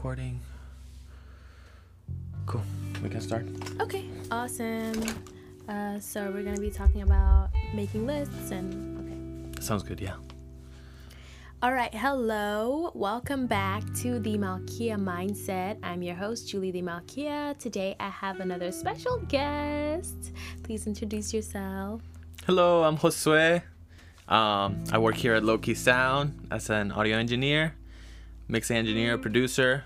recording. Cool. We can start. Okay, awesome. Uh, so we're gonna be talking about making lists and okay. Sounds good. Yeah. All right, hello. Welcome back to the Malkia Mindset. I'm your host, Juli the Malkia. Today I have another special guest. Please introduce yourself. Hello, I'm Josue. Um, I work here at Lokey Sound as an audio engineer, mixing engineer, producer,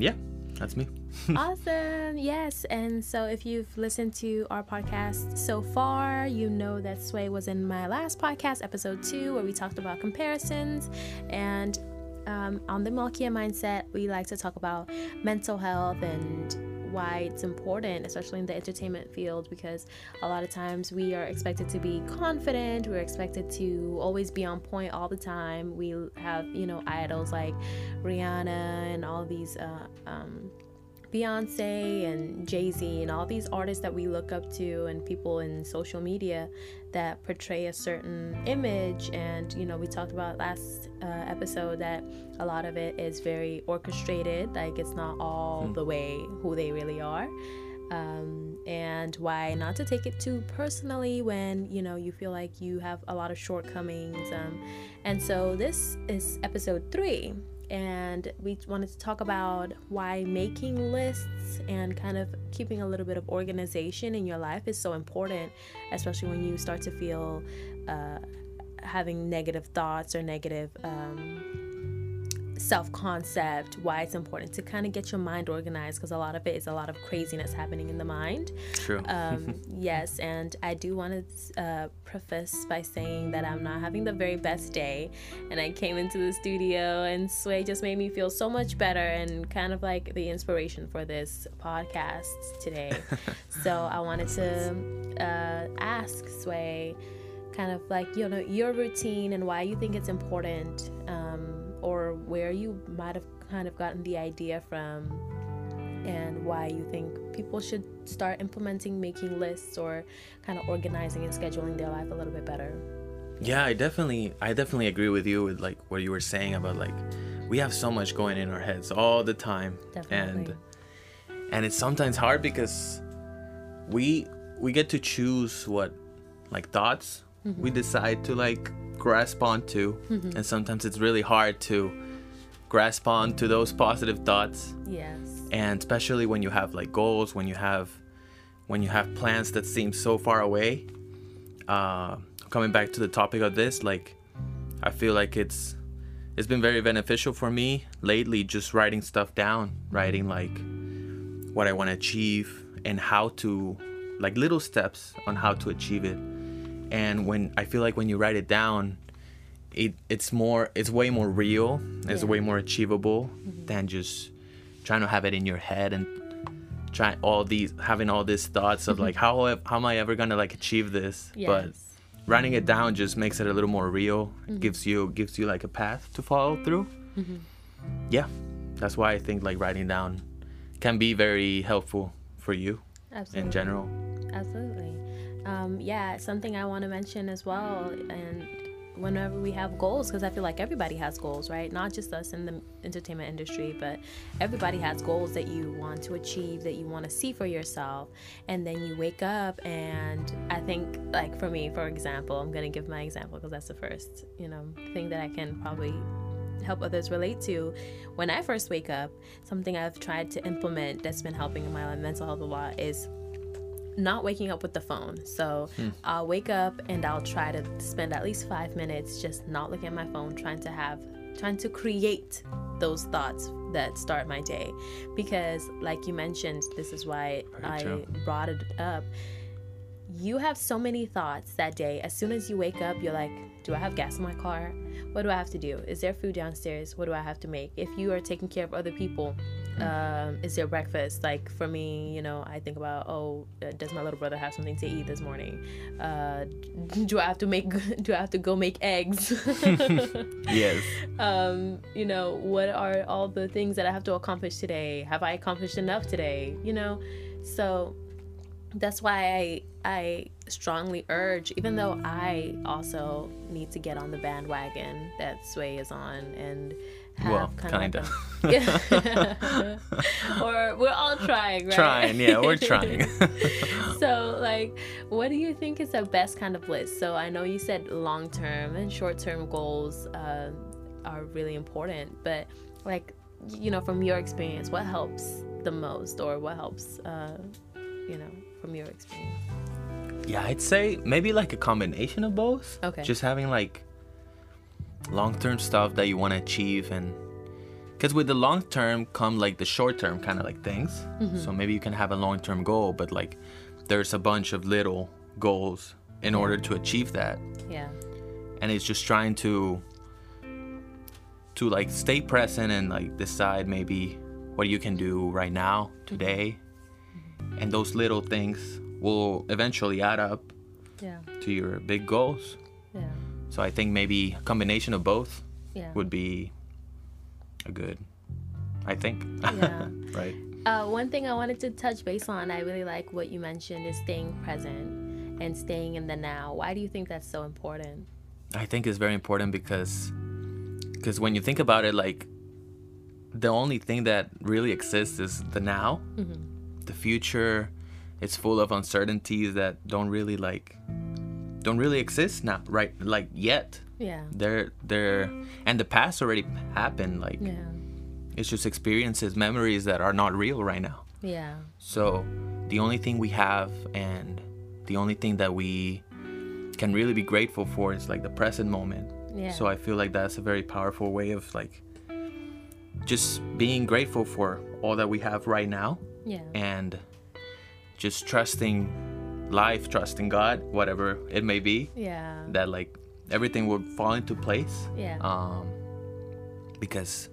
and yeah, that's me. awesome. Yes. And so if you've listened to our podcast so far, you know that Sway was in my last podcast, episode two, where we talked about comparisons. And um, on the Malkia mindset, we like to talk about mental health and why it's important, especially in the entertainment field, because a lot of times we are expected to be confident, we're expected to always be on point all the time. We have, you know, idols like Rihanna and all these. Uh, um, Beyonce and Jay Z and all these artists that we look up to, and people in social media that portray a certain image. And, you know, we talked about last uh, episode that a lot of it is very orchestrated, like it's not all mm. the way who they really are. Um, and why not to take it too personally when you know you feel like you have a lot of shortcomings um, and so this is episode three and we wanted to talk about why making lists and kind of keeping a little bit of organization in your life is so important, especially when you start to feel uh, having negative thoughts or negative. Um, self concept, why it's important to kind of get your mind organized because a lot of it is a lot of craziness happening in the mind. True. Um, yes, and I do want to uh, preface by saying that I'm not having the very best day, and I came into the studio and Sway just made me feel so much better and kind of like the inspiration for this podcast today. so I wanted to uh, ask Sway kind of like you know your routine and why you think it's important um, or where you might have kind of gotten the idea from and why you think people should start implementing making lists or kind of organizing and scheduling their life a little bit better. Yeah, I definitely I definitely agree with you with like what you were saying about like we have so much going in our heads all the time. Definitely. And and it's sometimes hard because we we get to choose what like thoughts mm-hmm. we decide to like grasp onto mm-hmm. and sometimes it's really hard to grasp on to those positive thoughts. Yes. And especially when you have like goals when you have when you have plans that seem so far away. Uh, coming back to the topic of this like i feel like it's it's been very beneficial for me lately just writing stuff down writing like what i want to achieve and how to like little steps on how to achieve it and when I feel like when you write it down, it it's more it's way more real. It's yeah. way more achievable mm-hmm. than just trying to have it in your head and trying all these having all these thoughts of like how how am I ever gonna like achieve this? Yes. But writing it down just makes it a little more real. Mm-hmm. Gives you gives you like a path to follow through. Mm-hmm. Yeah, that's why I think like writing down can be very helpful for you Absolutely. in general. Absolutely um, yeah, something I want to mention as well, and whenever we have goals, because I feel like everybody has goals, right? Not just us in the entertainment industry, but everybody has goals that you want to achieve, that you want to see for yourself. And then you wake up, and I think, like for me, for example, I'm going to give my example because that's the first, you know, thing that I can probably help others relate to. When I first wake up, something I've tried to implement that's been helping in my mental health a lot is not waking up with the phone. So hmm. I'll wake up and I'll try to spend at least five minutes just not looking at my phone, trying to have, trying to create those thoughts that start my day. Because, like you mentioned, this is why Very I true. brought it up. You have so many thoughts that day. As soon as you wake up, you're like, do I have gas in my car? What do I have to do? Is there food downstairs? What do I have to make? If you are taking care of other people, um, is there breakfast? Like for me, you know, I think about, oh, uh, does my little brother have something to eat this morning? Uh, do I have to make? Do I have to go make eggs? yes. Um, you know, what are all the things that I have to accomplish today? Have I accomplished enough today? You know, so that's why I I strongly urge, even though I also need to get on the bandwagon that Sway is on and have Well, kind of kinda. like a- or we're all trying, right? Trying, yeah, we're trying. so, like, what do you think is the best kind of list? So, I know you said long term and short term goals uh, are really important, but like, you know, from your experience, what helps the most, or what helps, uh, you know, from your experience? yeah, I'd say maybe like a combination of both. Okay. Just having like long term stuff that you want to achieve and because with the long term come like the short term kind of like things. Mm-hmm. So maybe you can have a long term goal, but like there's a bunch of little goals in order to achieve that. Yeah. and it's just trying to to like stay present and like decide maybe what you can do right now today and those little things will eventually add up Yeah. to your big goals Yeah. So i think maybe a combination of both Yeah. would be a good i think Yeah. right Uh, one thing I wanted to touch base on, I really like what you mentioned, is staying present and staying in the now. Why do you think that's so important? I think it's very important because because when you think about it, like the only thing that really exists is the now. The future, it's full of uncertainties that don't really like don't really exist now, right? Like yet. Yeah. They're they're and the past already happened. Like Yeah. it's just experiences, memories that are not real right now. Yeah. So the only thing we have and the only thing that we can really be grateful for is like the present moment. Yeah. So I feel like that's a very powerful way of like just being grateful for all that we have right now Yeah. and just trusting life, trusting God, whatever it may be, Yeah. that like everything will fall into place. Yeah. Um because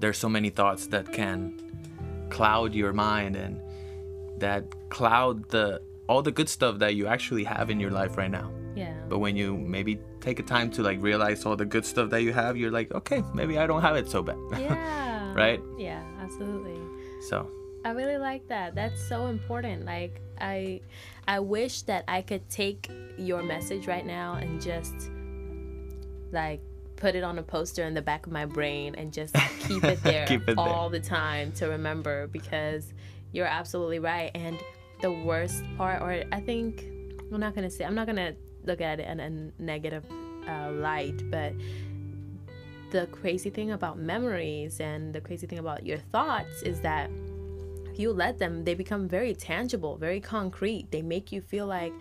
there's so many thoughts that can cloud your mind and that cloud the all the good stuff that you actually have in your life right now. Yeah. But when you maybe take a time to like realize all the good stuff that you have, you're like, okay, maybe I don't have it so bad. Yeah. Right? Yeah, absolutely. so, I really like that. That's so important. Like I I wish that I could take your message right now and just like put it on a poster in the back of my brain and just keep it there Keep it there. all the time to remember because you're absolutely right. And the worst part or I think I'm not going to say I'm not going to look at it in a negative uh, light, but the crazy thing about memories and the crazy thing about your thoughts is that you let them, they become very tangible, very concrete. They make you feel like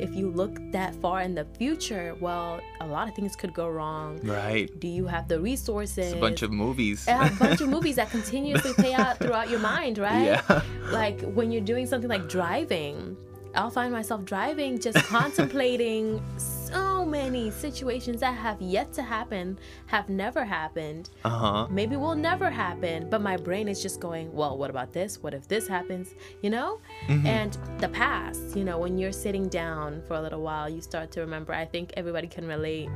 if you look that far in the future, well, a lot of things could go wrong. right. Do you have the resources? It's a bunch of movies. a bunch of movies that continuously play out throughout your mind, right? Yeah. Like when you're doing something like driving, I'll find myself driving, just contemplating so many situations that have yet to happen, have never happened, Uh-huh. maybe will never happen, but my brain is just going, well, what about this? What if this happens? You know? And the past, you know, when you're sitting down for a little while, you start to remember. I think everybody can relate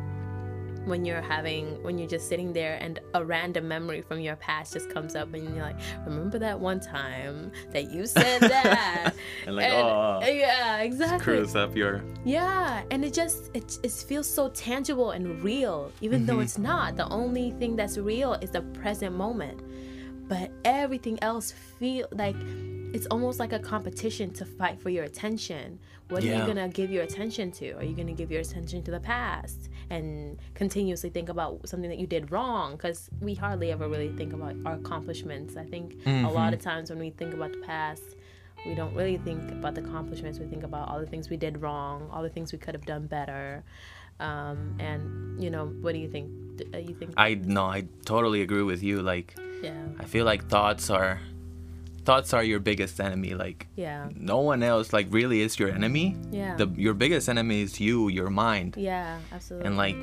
when you're having when you're just sitting there and a random memory from your past just comes up and you're like remember that one time that you said that And like, oh, yeah exactly cruise up your yeah, and it just it, it feels so tangible and real, even though mm-hmm. it's not. The only thing that's real is the present moment. But everything else feel like it's almost like a competition to fight for your attention. What are you gonna give your attention to? Are you gonna give your attention to the past and continuously think about something that you did wrong? Because we hardly ever really think about our accomplishments. I think a lot of times when we think about the past, we don't really think about the accomplishments. We think about all the things we did wrong, all the things we could have done better. Um, and you know, what do you think? D- uh, You think? I no, I totally agree with you. Like Yeah, I feel like thoughts are thoughts are your biggest enemy. Like yeah, no one else like really is your enemy. yeah, The your biggest enemy is you, your mind. yeah, absolutely. And like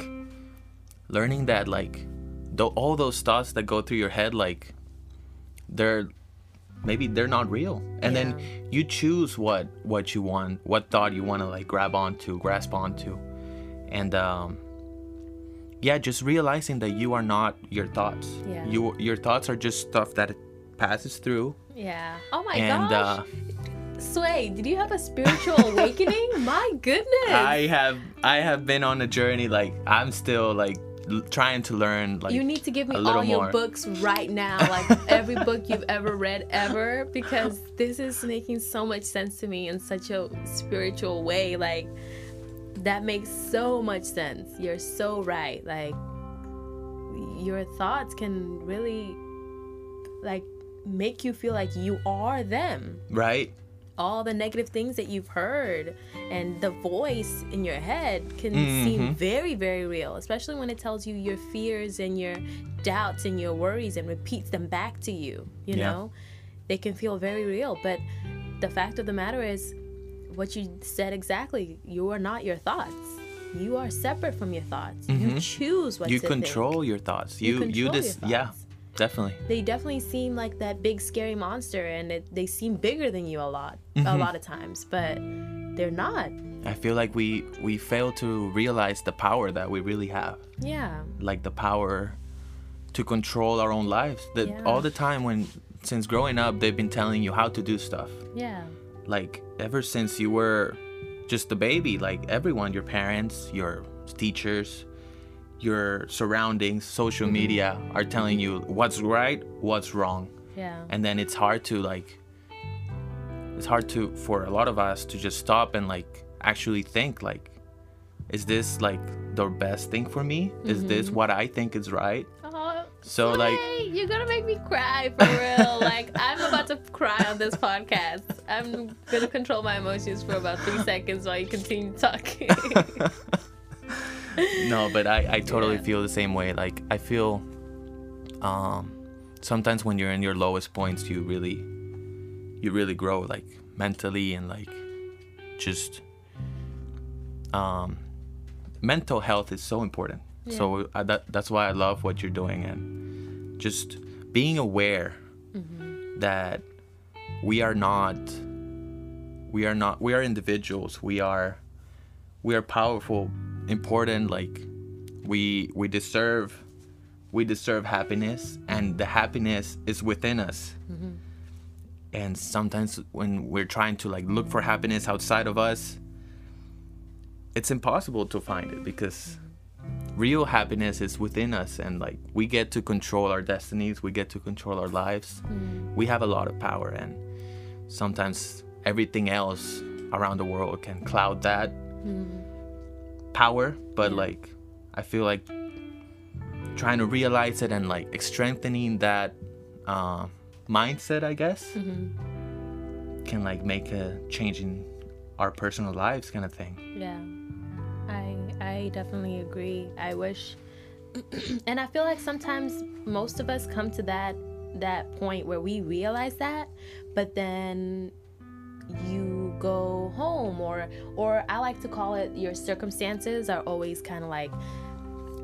learning that like though all those thoughts that go through your head like they're maybe they're not real. And then you choose what what you want, what thought you want to like grab onto, grasp onto. And um yeah, just realizing that you are not your thoughts. Yeah. You your thoughts are just stuff that passes through yeah. Oh my and gosh, uh Sway, did you have a spiritual awakening? My goodness. I have I have been on a journey like I'm still like l- trying to learn like you need to give me all little your more. books right now, like every book you've ever read ever, because this is making so much sense to me in such a spiritual way. Like that makes so much sense. You're so right. Like your thoughts can really like make you feel like you are them right all the negative things that you've heard and the voice in your head can seem very very real especially when it tells you your fears and your doubts and your worries and repeats them back to you you Yeah. know they can feel very real but the fact of the matter is what you said exactly you are not your thoughts you are separate from your thoughts you choose what Mm-hmm. you to think. control your thoughts You you you, just yeah. Definitely. They definitely seem like that big scary monster and it, they seem bigger than you a lot a Mm-hmm. lot of times but they're not. I feel like we we fail to realize the power that we really have. Yeah. Like the power to control our own lives. That Yeah. all the time when since growing up they've been telling you how to do stuff. Yeah. Like ever since you were just a baby like everyone your parents your teachers your surroundings social Mm-hmm. media are telling you what's right what's wrong. Yeah. And then it's hard to like it's hard to for a lot of us to just stop and like actually think like is this like the best thing for me? Is this what i think is right? Oh, So, like- Sway, you're gonna make me cry for real. Like i'm about to cry on this podcast. I'm gonna control my emotions for about three seconds while you continue talking no but i i totally Yeah. feel the same way. Like i feel um sometimes when you're in your lowest points you really you really grow like mentally and like just um mental health is so important. So I, that, that's why i love what you're doing and just being aware that we are not we are not we are individuals. We are we are powerful important like we we deserve we deserve happiness and the happiness is within us. Mm-hmm. And sometimes when we're trying to like look for happiness outside of us it's impossible to find it because real happiness is within us and like we get to control our destinies we get to control our lives. Mm. We have a lot of power and sometimes everything else around the world can cloud that mm-hmm. Power but like i feel like trying to realize it and like strengthening that uh, mindset i guess can like make a change in our personal lives kind of thing. Yeah, I I definitely agree. I wish, and I feel like sometimes most of us come to that that point where we realize that, but then you go home or or I like to call it your circumstances are always kind of like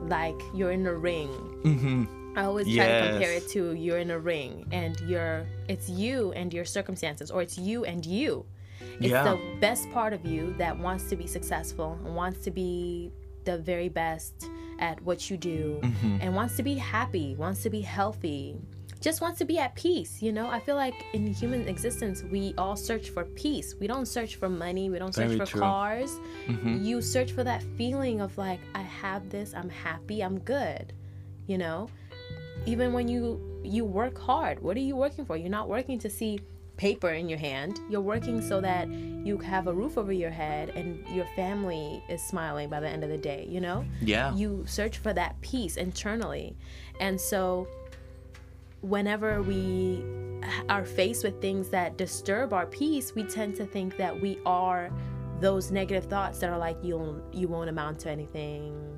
like you're in a ring mm-hmm. I always try to compare it to you're in a ring and you're it's you and your circumstances or it's you and you. It's Yeah. the best part of you that wants to be successful and wants to be the very best at what you do Mm-hmm. and wants to be happy, wants to be healthy, just wants to be at peace, you know? I feel like in human existence we all search for peace. We don't search for money, we don't search Very for true. cars. Mm-hmm. You search for that feeling of like I have this, I'm happy, I'm good. You know? even when you you work hard what are you working for you're not working to see paper in your hand you're working so that you have a roof over your head and your family is smiling by the end of the day you know yeah you search for that peace internally and so whenever we are faced with things that disturb our peace we tend to think that we are those negative thoughts that are like you'll you won't amount to anything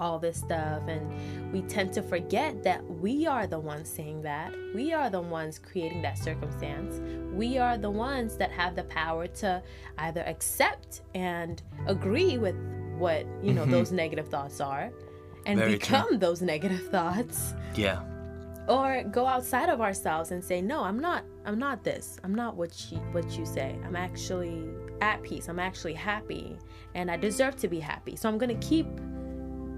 all this stuff. And we tend to forget that we are the ones saying that. We are the ones creating that circumstance. We are the ones that have the power to either accept and agree with what you know mm-hmm. those negative thoughts are and Very true. become those negative thoughts. Yeah or go outside of ourselves and say no i'm not i'm not this. I'm not what you what you say. I'm actually at peace. I'm actually happy and i deserve to be happy. So i'm gonna keep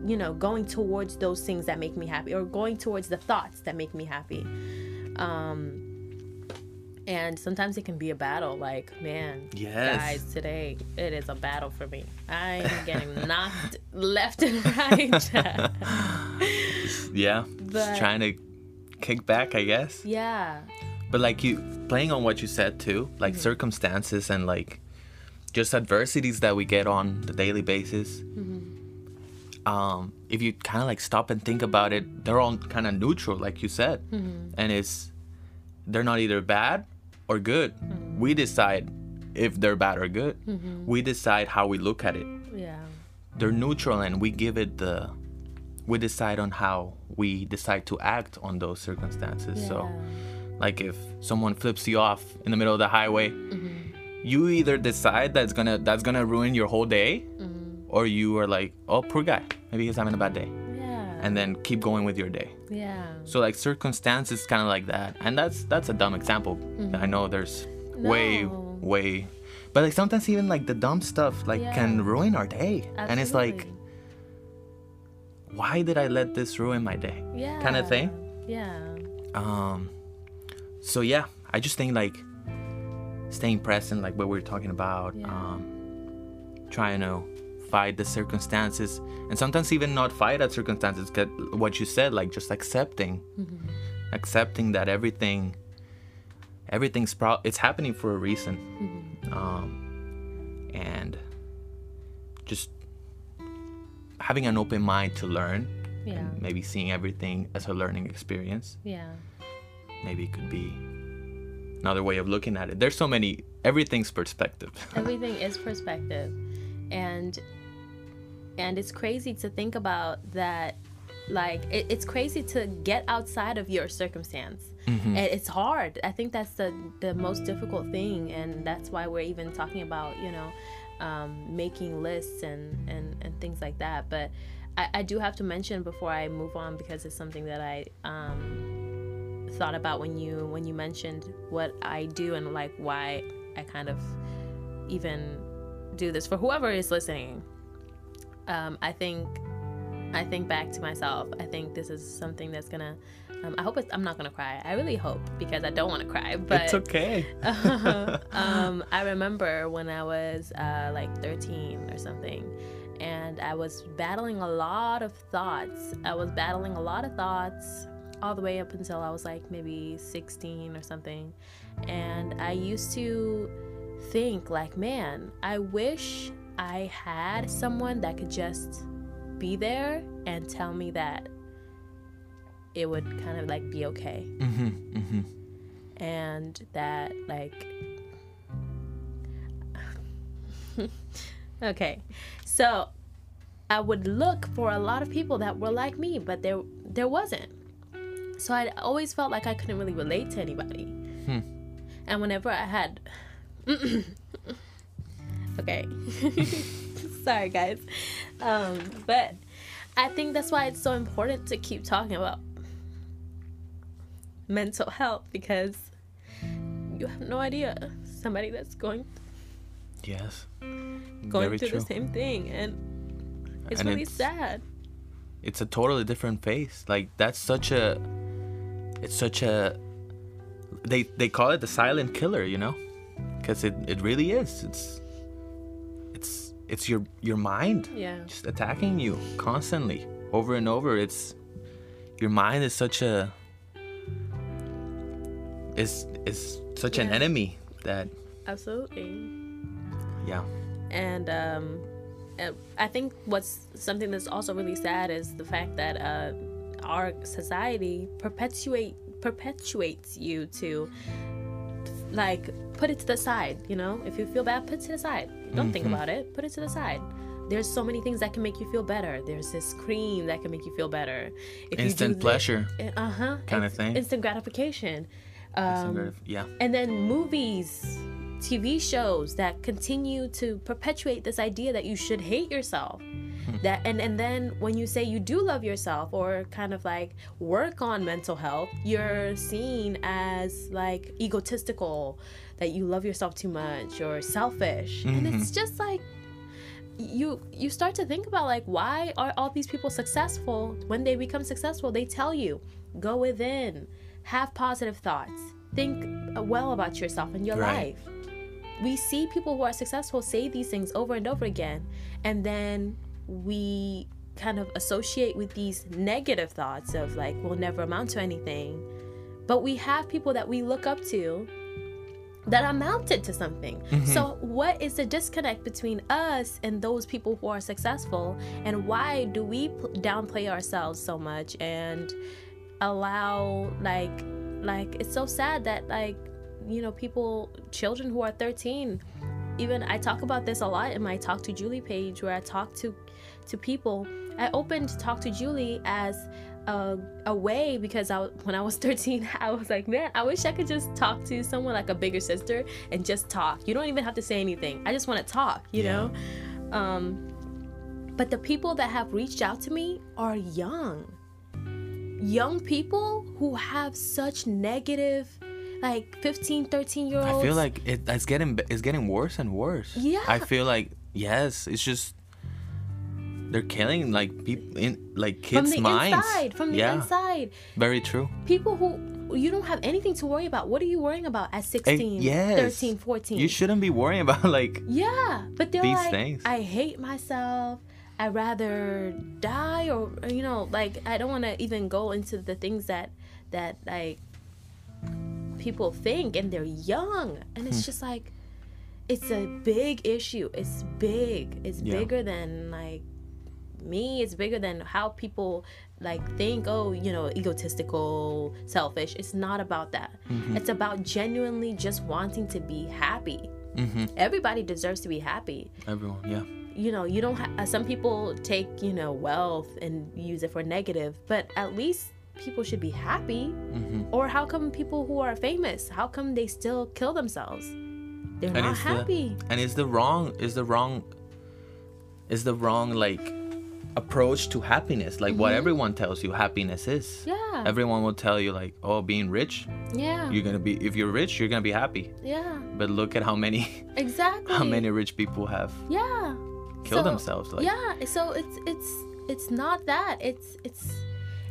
you know going towards those things that make me happy or going towards the thoughts that make me happy. Um and sometimes it can be a battle like man Yes. guys today it is a battle for me. I'm getting knocked left and right. Yeah. But- Just trying to kick back, I guess. yeah But like you playing on what you said too, like circumstances and like just adversities that we get on the daily basis. Um, if you kind of like stop and think about it, they're all kind of neutral, like you said, mm-hmm. and it's they're not either bad or good. We decide if they're bad or good. We decide how we look at it. yeah They're neutral, and we give it the. We decide on how we decide to act on those circumstances. So. Like if someone flips you off in the middle of the highway, Mm-hmm. you either decide that's gonna that's gonna ruin your whole day, Mm-hmm. or you are like, oh poor guy, maybe he's having a bad day, yeah and then keep going with your day. yeah So like circumstances kind of like that, and that's that's a dumb example. I know there's way Mm-hmm. No. way, but like sometimes even like the dumb stuff like can ruin our day, and it's like, Absolutely. Why did I let this ruin my day? yeah kind of thing. yeah um so yeah i just think like staying present like what we are talking about Yeah. um trying to fight the circumstances and sometimes even not fight at circumstances get what you said like just accepting Mm-hmm. accepting that everything everything's pro it's happening for a reason Mm-hmm. um and having an open mind to learn yeah. and maybe seeing everything as a learning experience. Yeah. Maybe it could be another way of looking at it. There's so many everything's perspective. everything is perspective. And and it's crazy to think about that like it, it's crazy to get outside of your circumstance. And it's hard. I think that's the the most difficult thing and that's why we're even talking about you know um, making lists and, and like that but I, I do have to mention before i move on because it's something that i um, thought about when you when you mentioned what i do and like why i kind of even do this for whoever is listening. Um, i think i think back to myself. I think this is something that's gonna um, i hope it's, i'm not gonna cry. I really hope because i don't want to cry but it's okay. um, I remember when I was uh, like 13 or something, and I was battling a lot of thoughts. I was battling a lot of thoughts all the way up until I was like maybe 16 or something. And I used to think, like, man, I wish I had someone that could just be there and tell me that it would kind of like be okay hmm hmm and that like okay. So i would look for a lot of people that were like me but there there wasn't. So i always felt like i couldn't really relate to anybody. Hmm. and whenever i had okay. Sorry guys. Um but i think that's why it's so important to keep talking about mental health because you have no idea somebody that's going Yes. going Very through true. the same thing and it's And really it's- sad It's a totally different face. Like that's such a it's such a they they call it the silent killer, you know? Cuz it it really is. It's it's it's your your mind yeah just attacking you constantly over and over it's your mind is such a is is such an enemy that absolutely yeah. And um i think what's something that's also really sad is the fact that uh our society perpetuate perpetuates you to like put it to the side you know? If you feel bad put it to the side. Don't think about it. Put it to the side. There's so many things that can make you feel better. There's this cream that can make you feel better. If instant you do thi- pleasure. Uh-huh. Kinda thing. instant gratification. Instant um, gratif- yeah. and then movies tv shows that continue to perpetuate this idea that you should hate yourself. Hmm. That and and then when you say you do love yourself or kind of like work on mental health you're seen as like egotistical that you love yourself too much or selfish. And it's mm-hmm. just like you you start to think about like why are all these people successful? When they become successful they tell you go within have positive thoughts think uh, well about yourself and your Right. life. We see people who are successful say these things over and over again, and then we kind of associate with these negative thoughts of like, we'll never amount to anything. But we have people that we look up to that amounted to something. Mm-hmm. So, what is the disconnect between us and those people who are successful? And why do we pl- downplay ourselves so much and allow, like, like it's so sad that, like, you know, people, children who are 13, even I talk about this a lot in my Talk to Juli page where I talk to to people. I opened Talk to Juli as a, a way because I, when I was 13, I was like, man, I wish I could just talk to someone like a bigger sister and just talk. You don't even have to say anything. I just want to talk, you Yeah. know? Um, but the people that have reached out to me are young. Young people who have such negative, like 15, 13 year olds. I feel like it, it's getting it's getting worse and worse. Yeah. I feel like yes, it's just they're killing like people in like kids' from the minds. inside, from the yeah, inside. very true. people who you don't have anything to worry about. What are you worrying about at 16, yes. 13, 14? You shouldn't be worrying about like Yeah, but they're These like, things. I hate myself. I'd rather die, or you know, like I don't want to even go into the things that that like people think, and they're young, and Hmm. it's just like it's a big issue. It's big. It's Yeah. bigger than like me. It's bigger than how people like think. Oh, you know, egotistical, selfish. It's not about that. Mm-hmm. It's about genuinely just wanting to be happy. hmm Everybody deserves to be happy everyone. Yeah, you know you don't ha- uh, some people take you know wealth and use it for negative but at least people should be happy? Hmm or how come people who are famous how come they still kill themselves? They're And not it's the- happy. and is the wrong is the wrong is the wrong like approach to happiness. Like what everyone tells you happiness is. Mm-hmm. yeah. Everyone will tell you like oh being rich yeah. you're gonna be if you're rich you're gonna be happy. Yeah. But look at how many exactly. how many rich people have yeah. killed So, themselves like. yeah so it's it's it's not that. It's it's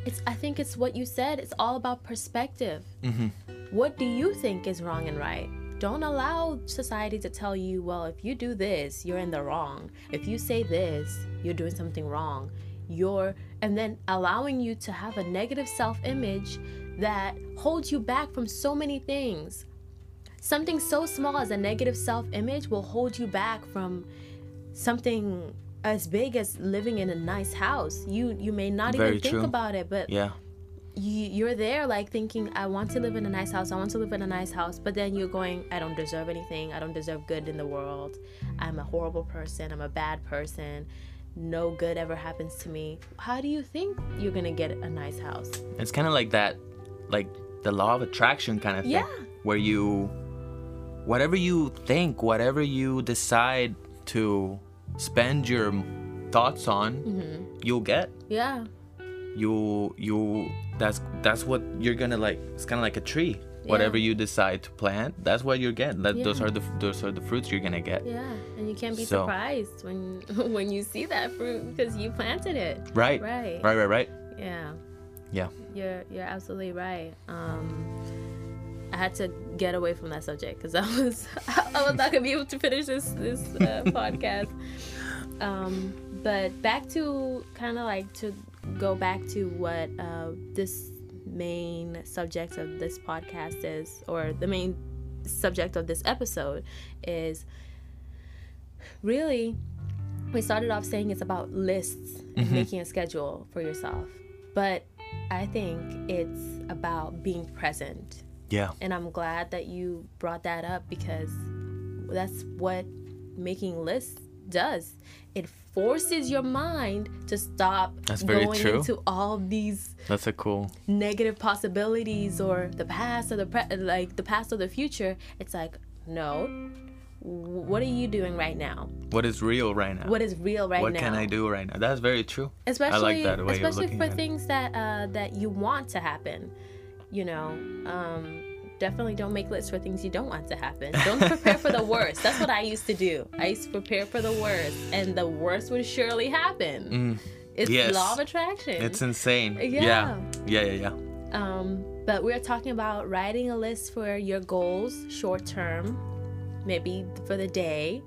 it's i think it's what you said it's all about perspective hmm what do you think is wrong and right? Don't allow society to tell you, well, if you do this, you're in the wrong. If you say this, you're doing something wrong. You're, and then allowing you to have a negative self image that holds you back from so many things. Something so small as a negative self image will hold you back from something as big as living in a nice house. You you may not Very even think true. about it, but yeah. you, you're there like thinking i want to live in a nice house. I want to live in a nice house. But then you're going i don't deserve anything. I don't deserve good in the world. I'm a horrible person. I'm a bad person. No good ever happens to me. How do you think you're gonna get a nice house? It's kind of like that like the law of attraction kind of thing. Yeah. where you whatever you think whatever you decide to spend your thoughts on Mm-hmm. you'll get. Yeah. You you that's that's what you're gonna like. It's kind of like a tree. Whatever you decide to plant that's what you're getting. That, those are the those are the fruits you're gonna get. Yeah and you can't be So- surprised when when you see that fruit because you planted it. Right. Right. Right right right. Yeah. Yeah. You're you're absolutely right. Um, I had to get away from that subject because I was I was not gonna be able to finish this this uh, podcast. Um, but back to kind of like to go back to what uh, this main subject of this podcast is, or the main subject of this episode is really we started off saying it's about lists and making a schedule for yourself. But i think it's about being present yeah. And i'm glad that you brought that up because that's what making lists does. It forces your mind to stop That's very going true. into all these that's a cool. negative possibilities or the past or the pre- like the past or the future. It's like no. What are you doing right now? What is real right now? What is real right what now? What can i do right now? That's very true. Especially that way of especially looking for things that uh, that you want to happen you know um, definitely don't make lists for things you don't want to happen don't prepare for the worst that's what i used to do i used to prepare for the worst and the worst would surely happen Mm, it's yes. law of attraction it's insane Yeah. yeah yeah yeah, yeah. um but we're talking about writing a list for your goals short term, maybe for the day.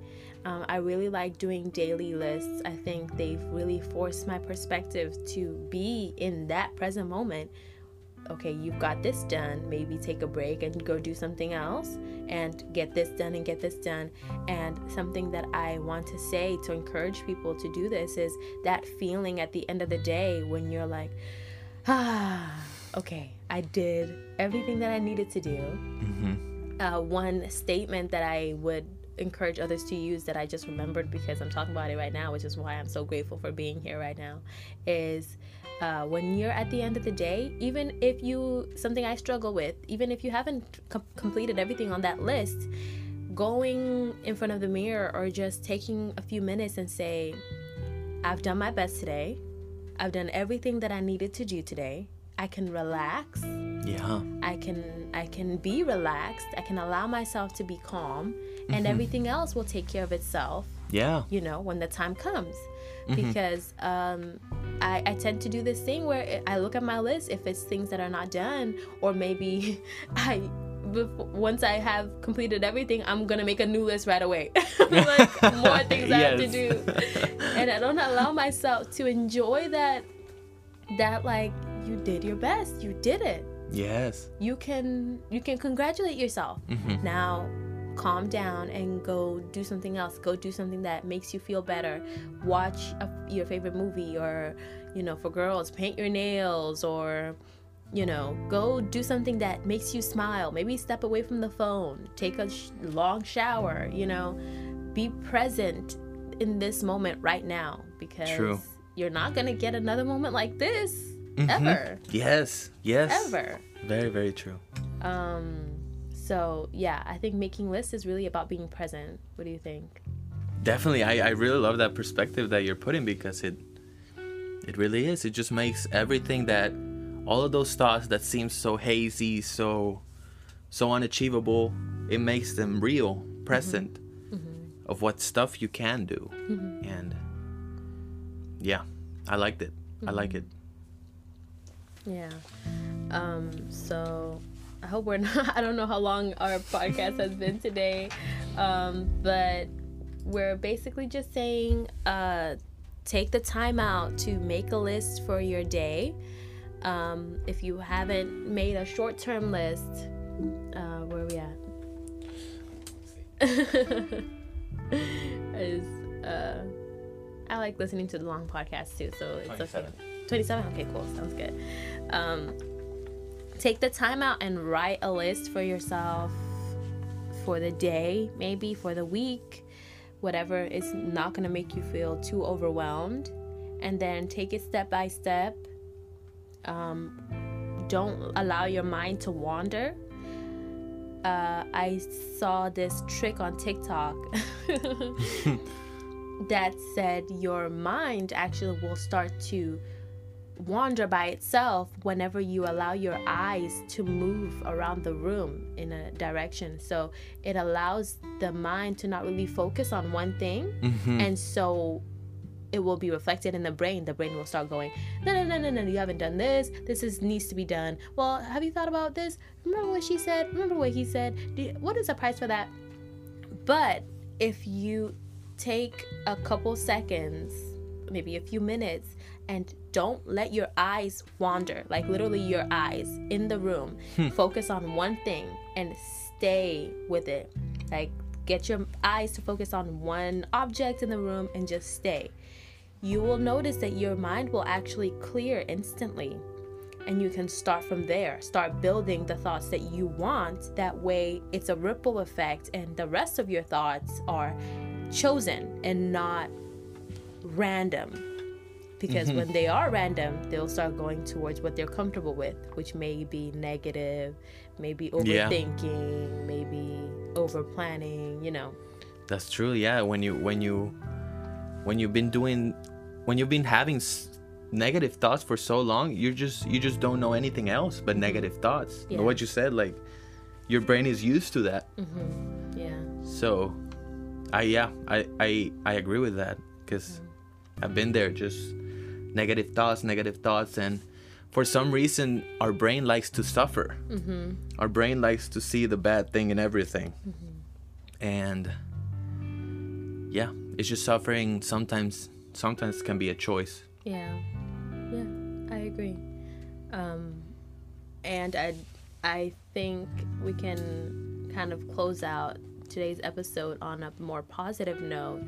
Um, I really like doing daily lists. I think they've really forced my perspective to be in that present moment. Okay, you've got this done. Maybe take a break and go do something else and get this done and get this done. And something that I want to say to encourage people to do this is that feeling at the end of the day when you're like, ah, okay, I did everything that I needed to do. Mm-hmm. Uh, one statement that I would encourage others to use that I just remembered because I'm talking about it right now, which is why I'm so grateful for being here right now, is uh, when you're at the end of the day, even if you, something I struggle with, even if you haven't com- completed everything on that list, going in front of the mirror or just taking a few minutes and say, I've done my best today. I've done everything that I needed to do today. I can relax. Yeah. I can I can be relaxed. I can allow myself to be calm and mm-hmm. everything else will take care of itself. Yeah. You know, when the time comes. Mm-hmm. Because um I, I tend to do this thing where I look at my list if it's things that are not done or maybe I before, once I have completed everything, I'm gonna make a new list right away. like more things I have to do, and I don't allow myself to enjoy that. That like you did your best. You did it. Yes. You can you can congratulate yourself. Mm-hmm. Now calm down and go do something else. Go do something that makes you feel better. Watch a, your favorite movie or you know, for girls, paint your nails or you know, go do something that makes you smile. Maybe step away from the phone. Take a sh- long shower, you know. Be present in this moment right now because True. you're not going to get another moment like this mm-hmm. ever. Yes. Yes. Ever. Very very true. Um so yeah, I think making lists is really about being present. What do you think? Definitely. I I really love that perspective that you're putting because it it really is. It just makes everything that all of those thoughts that seem so hazy, so so unachievable, it makes them real, present mm-hmm. Mm-hmm. of what stuff you can do. Mm-hmm. And yeah, I liked it. I like mm-hmm. it. Yeah. Um, so I hope we're not, I don't know how long our podcast has been today, um, but we're basically just saying uh, take the time out to make a list for your day. Um, if you haven't made a short term list, uh, where are we at? is, uh, I like listening to the long podcasts too, so it's 27. okay. 27? Okay, cool. Sounds good. Um, take the time out and write a list for yourself for the day, maybe for the week, whatever is not going to make you feel too overwhelmed. And then take it step by step. Um, don't allow your mind to wander. Uh, I saw this trick on TikTok that said your mind actually will start to wander by itself whenever you allow your eyes to move around the room in a direction. So it allows the mind to not really focus on one thing. Mm-hmm. And so it will be reflected in the brain. The brain will start going, no, no, no, no, no, you haven't done this. This is needs to be done. Well, have you thought about this? Remember what she said? Remember what he said? You, what is the price for that? But if you take a couple seconds, maybe a few minutes, and don't let your eyes wander like literally your eyes in the room. Hmm. focus on one thing and stay with it. Like get your eyes to focus on one object in the room and just stay. You will notice that your mind will actually clear instantly and you can start from there. Start building the thoughts that you want. That way it's a ripple effect and the rest of your thoughts are chosen and not random because mm-hmm. when they are random they'll start going towards what they're comfortable with which may be negative maybe overthinking yeah. maybe over planning you know that's true yeah when you when you when you've been doing when you've been having s- negative thoughts for so long you just you just don't know anything else but mm-hmm. negative thoughts yeah. what you said like your brain is used to that mm-hmm. yeah so i yeah i i i agree with that because mm-hmm. i've been there just negative thoughts, negative thoughts, and for some reason our brain likes to suffer. Mm-hmm. our brain likes to see the bad thing in everything. And yeah it's just suffering sometimes sometimes can be a choice. Yeah, yeah, I agree. Um, and I, I think we can kind of close out today's episode on a more positive note,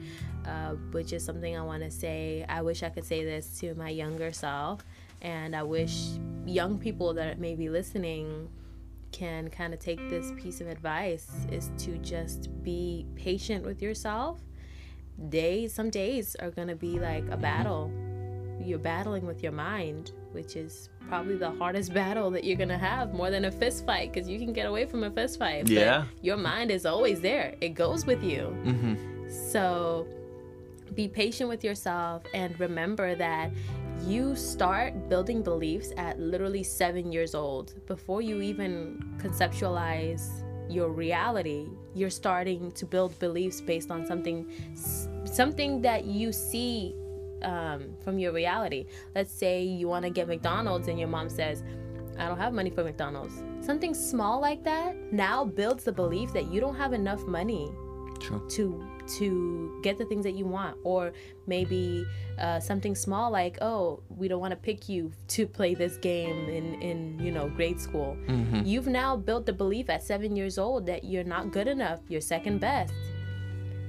uh, which is something I want to say. I wish I could say this to my younger self, and I wish young people that may be listening can kind of take this piece of advice is to just be patient with yourself days some days are going to be like a battle you're battling with your mind which is probably the hardest battle that you're going to have more than a fist fight because you can get away from a fist fight but Yeah. your mind is always there it goes with you mm-hmm. so be patient with yourself and remember that you start building beliefs at literally seven years old. Before you even conceptualize your reality, you're starting to build beliefs based on something, something that you see um, from your reality. Let's say you want to get McDonald's and your mom says, I don't have money for McDonald's. Something small like that now builds the belief that you don't have enough money true to to get the things that you want or maybe uh, something small like oh we don't want to pick you to play this game in in you know grade school mm-hmm. you've now built the belief at seven years old that you're not good enough you're second best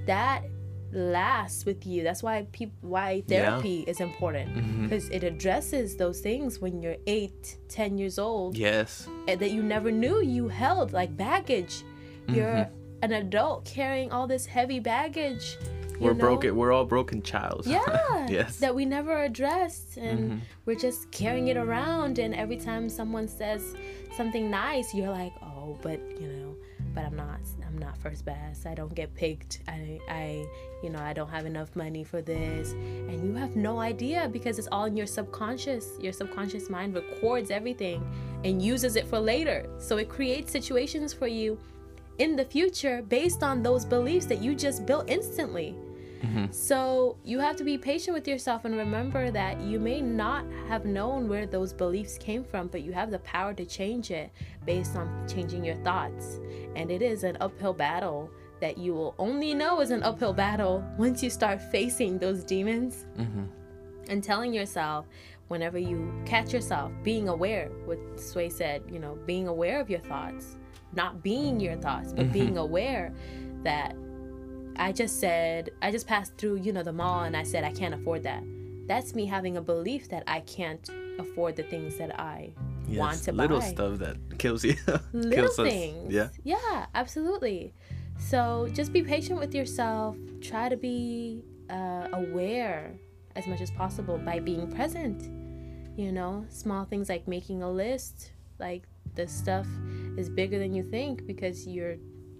that lasts with you. That's why people why Yeah. therapy is important. Mm-hmm. Because it addresses those things when you're eight ten years old yes. Eh, that you never knew you held like baggage. You're mm-hmm. an adult carrying all this heavy baggage we're know? broken we're all broken childs yeah. Yes. That we never addressed and Mhm. we're just carrying it around and every time someone says something nice you're like oh but you know but i'm not i'm not first best. I don't get picked. I i you know i don't have enough money for this. And you have no idea because it's all in your subconscious your subconscious mind records everything and uses it for later. So it creates situations for you in the future based on those beliefs that you just built instantly so you have to be patient with yourself and remember that you may not have known where those beliefs came from, but you have the power to change it based on changing your thoughts. And it is an uphill battle that you will only know is an uphill battle once you start facing those demons mm-hmm. and telling yourself whenever you catch yourself being aware what sway said you know being aware of your thoughts not being your thoughts but Mhm. being aware that i just said i just passed through you know the mall and i said i can't afford that that's me having a belief that i can't afford the things that i yes. want to little buy stuff that kills you little kills us. things. yeah Yeah, absolutely. So just be patient with yourself. Try to be uh, aware as much as possible by being present. You know, small things like making a list, like the stuff is bigger than you think because you're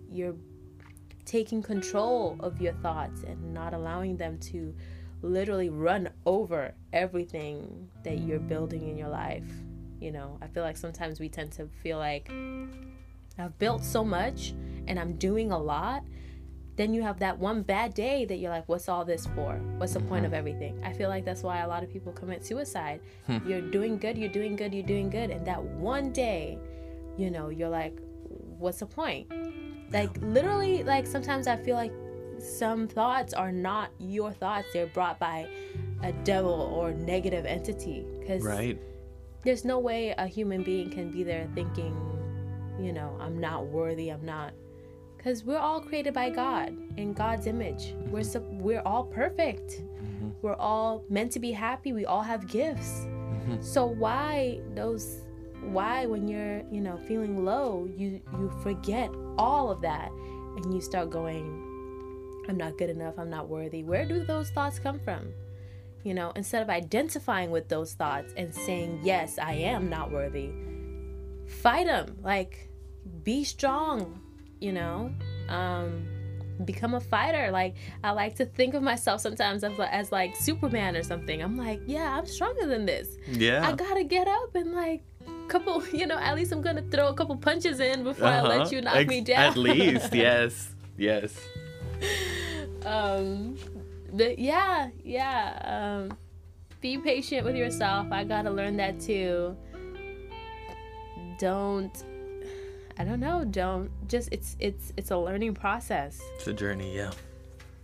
you're taking control of your thoughts and not allowing them to literally run over everything that you're building in your life. You know, I feel like sometimes we tend to feel like I've built so much and I'm doing a lot. Then you have that one bad day that you're like, what's all this for? What's the point of everything? I feel like that's why a lot of people commit suicide. Hmm. You're doing good, you're doing good, you're doing good. And that one day, you know, you're like, what's the point? Like, literally, like sometimes I feel like some thoughts are not your thoughts, they're brought by a devil or negative entity. Because right there's no way a human being can be there thinking, you know, I'm not worthy, I'm not. Because we're all created by God in God's image. We're sup- we're all perfect. Mm-hmm. We're all meant to be happy. We all have gifts. Mm-hmm. So why those? Why when you're you know feeling low, you you forget all of that and you start going, I'm not good enough. I'm not worthy. Where do those thoughts come from? You know, instead of identifying with those thoughts and saying, Yes, I am not worthy, fight them. Like, be strong, you know? Um, become a fighter. Like, I like to think of myself sometimes as, as like Superman or something. I'm like, Yeah, I'm stronger than this. yeah I gotta get up and like, couple, you know, at least I'm gonna throw a couple punches in before I let Uh-huh. you knock Ex- me down. At least, yes, yes. um but yeah yeah um be patient with yourself i gotta learn that too don't I don't know, don't just it's it's it's a learning process. It's a journey, yeah.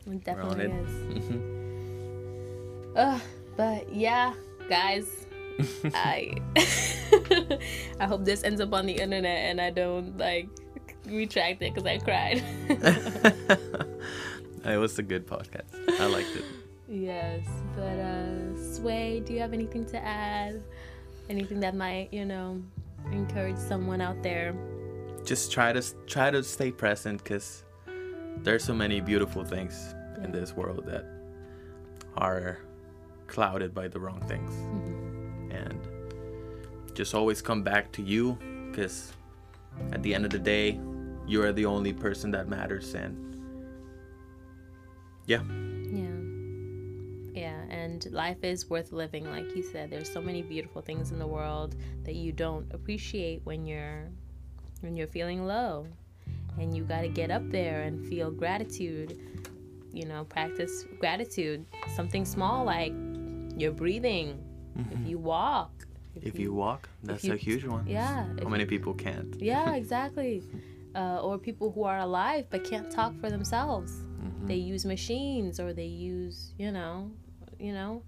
It definitely it. is. hmm Uh, but yeah, guys, I I hope this ends up on the internet and I don't like retract it because I cried. it was a good podcast. I liked it. yes, but uh, Sway, do you have anything to add? Anything that might you know encourage someone out there? Just try to try to stay present because there's so many beautiful things in this world that are clouded by the wrong things. Mhm. And just always come back to you because at the end of the day you are the only person that matters and yeah Yeah. Yeah, and life is worth living like you said. There's so many beautiful things in the world that you don't appreciate when you're when you're feeling low. And you got to get up there and feel gratitude. You know, practice gratitude. Something small like you're breathing. If you walk. Mm-hmm. if you walk that's you- a huge one Yeah. how many people can't yeah, exactly. Uh, or people who are alive but can't talk for themselves. Mhm. They use machines or they use, you know, you know.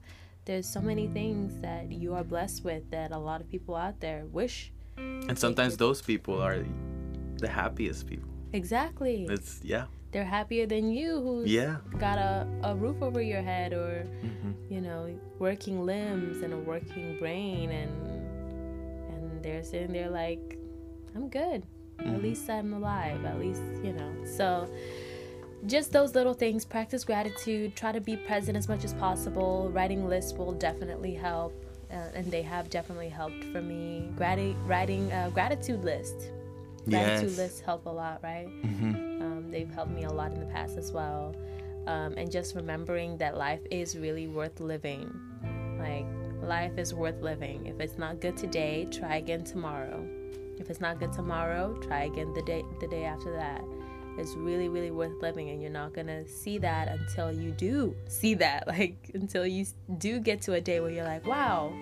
There's so many things that you are blessed with that a lot of people out there wish. and sometimes those people are the happiest people Exactly. it's yeah They're happier than you who's yeah got a, a roof over your head or, hmm you know, working limbs and a working brain and and they're sitting there like, I'm good. Mhm. At least I'm alive. At least, you know. So just those little things. Practice gratitude. Try to be present as much as possible. Writing lists will definitely help. Uh, and they have definitely helped for me. Grati- writing a gratitude list. Gratitude yes lists help a lot, right? hmm Um, they've helped me a lot in the past as well. Um, and just remembering that life is really worth living. Like, life is worth living. If it's not good today, try again tomorrow. If it's not good tomorrow, try again the day the day after that. It's really, really worth living, and you're not gonna see that until you do see that. Like until you do get to a day where you're like, wow,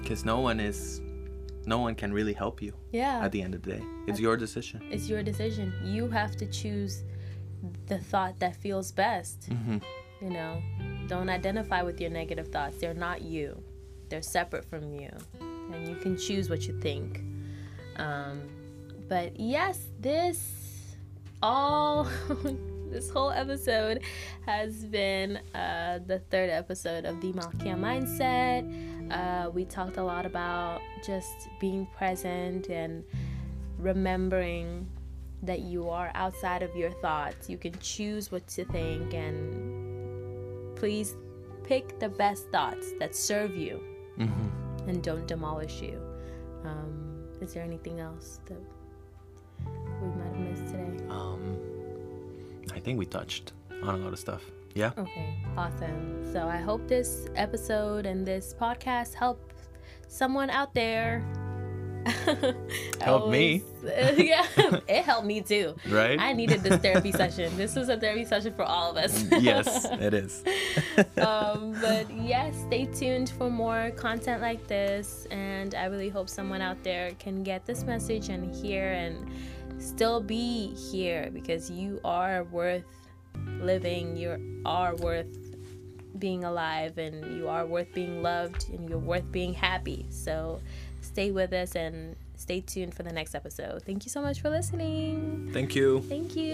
because no one is no one can really help you yeah, at the end of the day it's your decision it's your decision. You have to choose the thought that feels best. hmm You know, don't identify with your negative thoughts. They're not you, they're separate from you. And you can choose what you think. Um, but yes, this all, this whole episode has been uh, the third episode of the Malkia Mindset. Uh, we talked a lot about just being present and remembering that you are outside of your thoughts. You can choose what to think and please pick the best thoughts that serve you hmm and don't demolish you. Um, is there anything else that we might i think we touched on a lot of stuff yeah Okay, awesome. So I hope this episode and this podcast help someone out there. Help me. yeah, it helped me too. right I needed this therapy session. This was a therapy session for all of us. yes it is um, but yes, stay tuned for more content like this. And I really hope someone out there can get this message and hear and still be here because you are worth living. You are worth being alive and you are worth being loved and you're worth being happy. So stay with us and stay tuned for the next episode. Thank you so much for listening. thank you Thank you.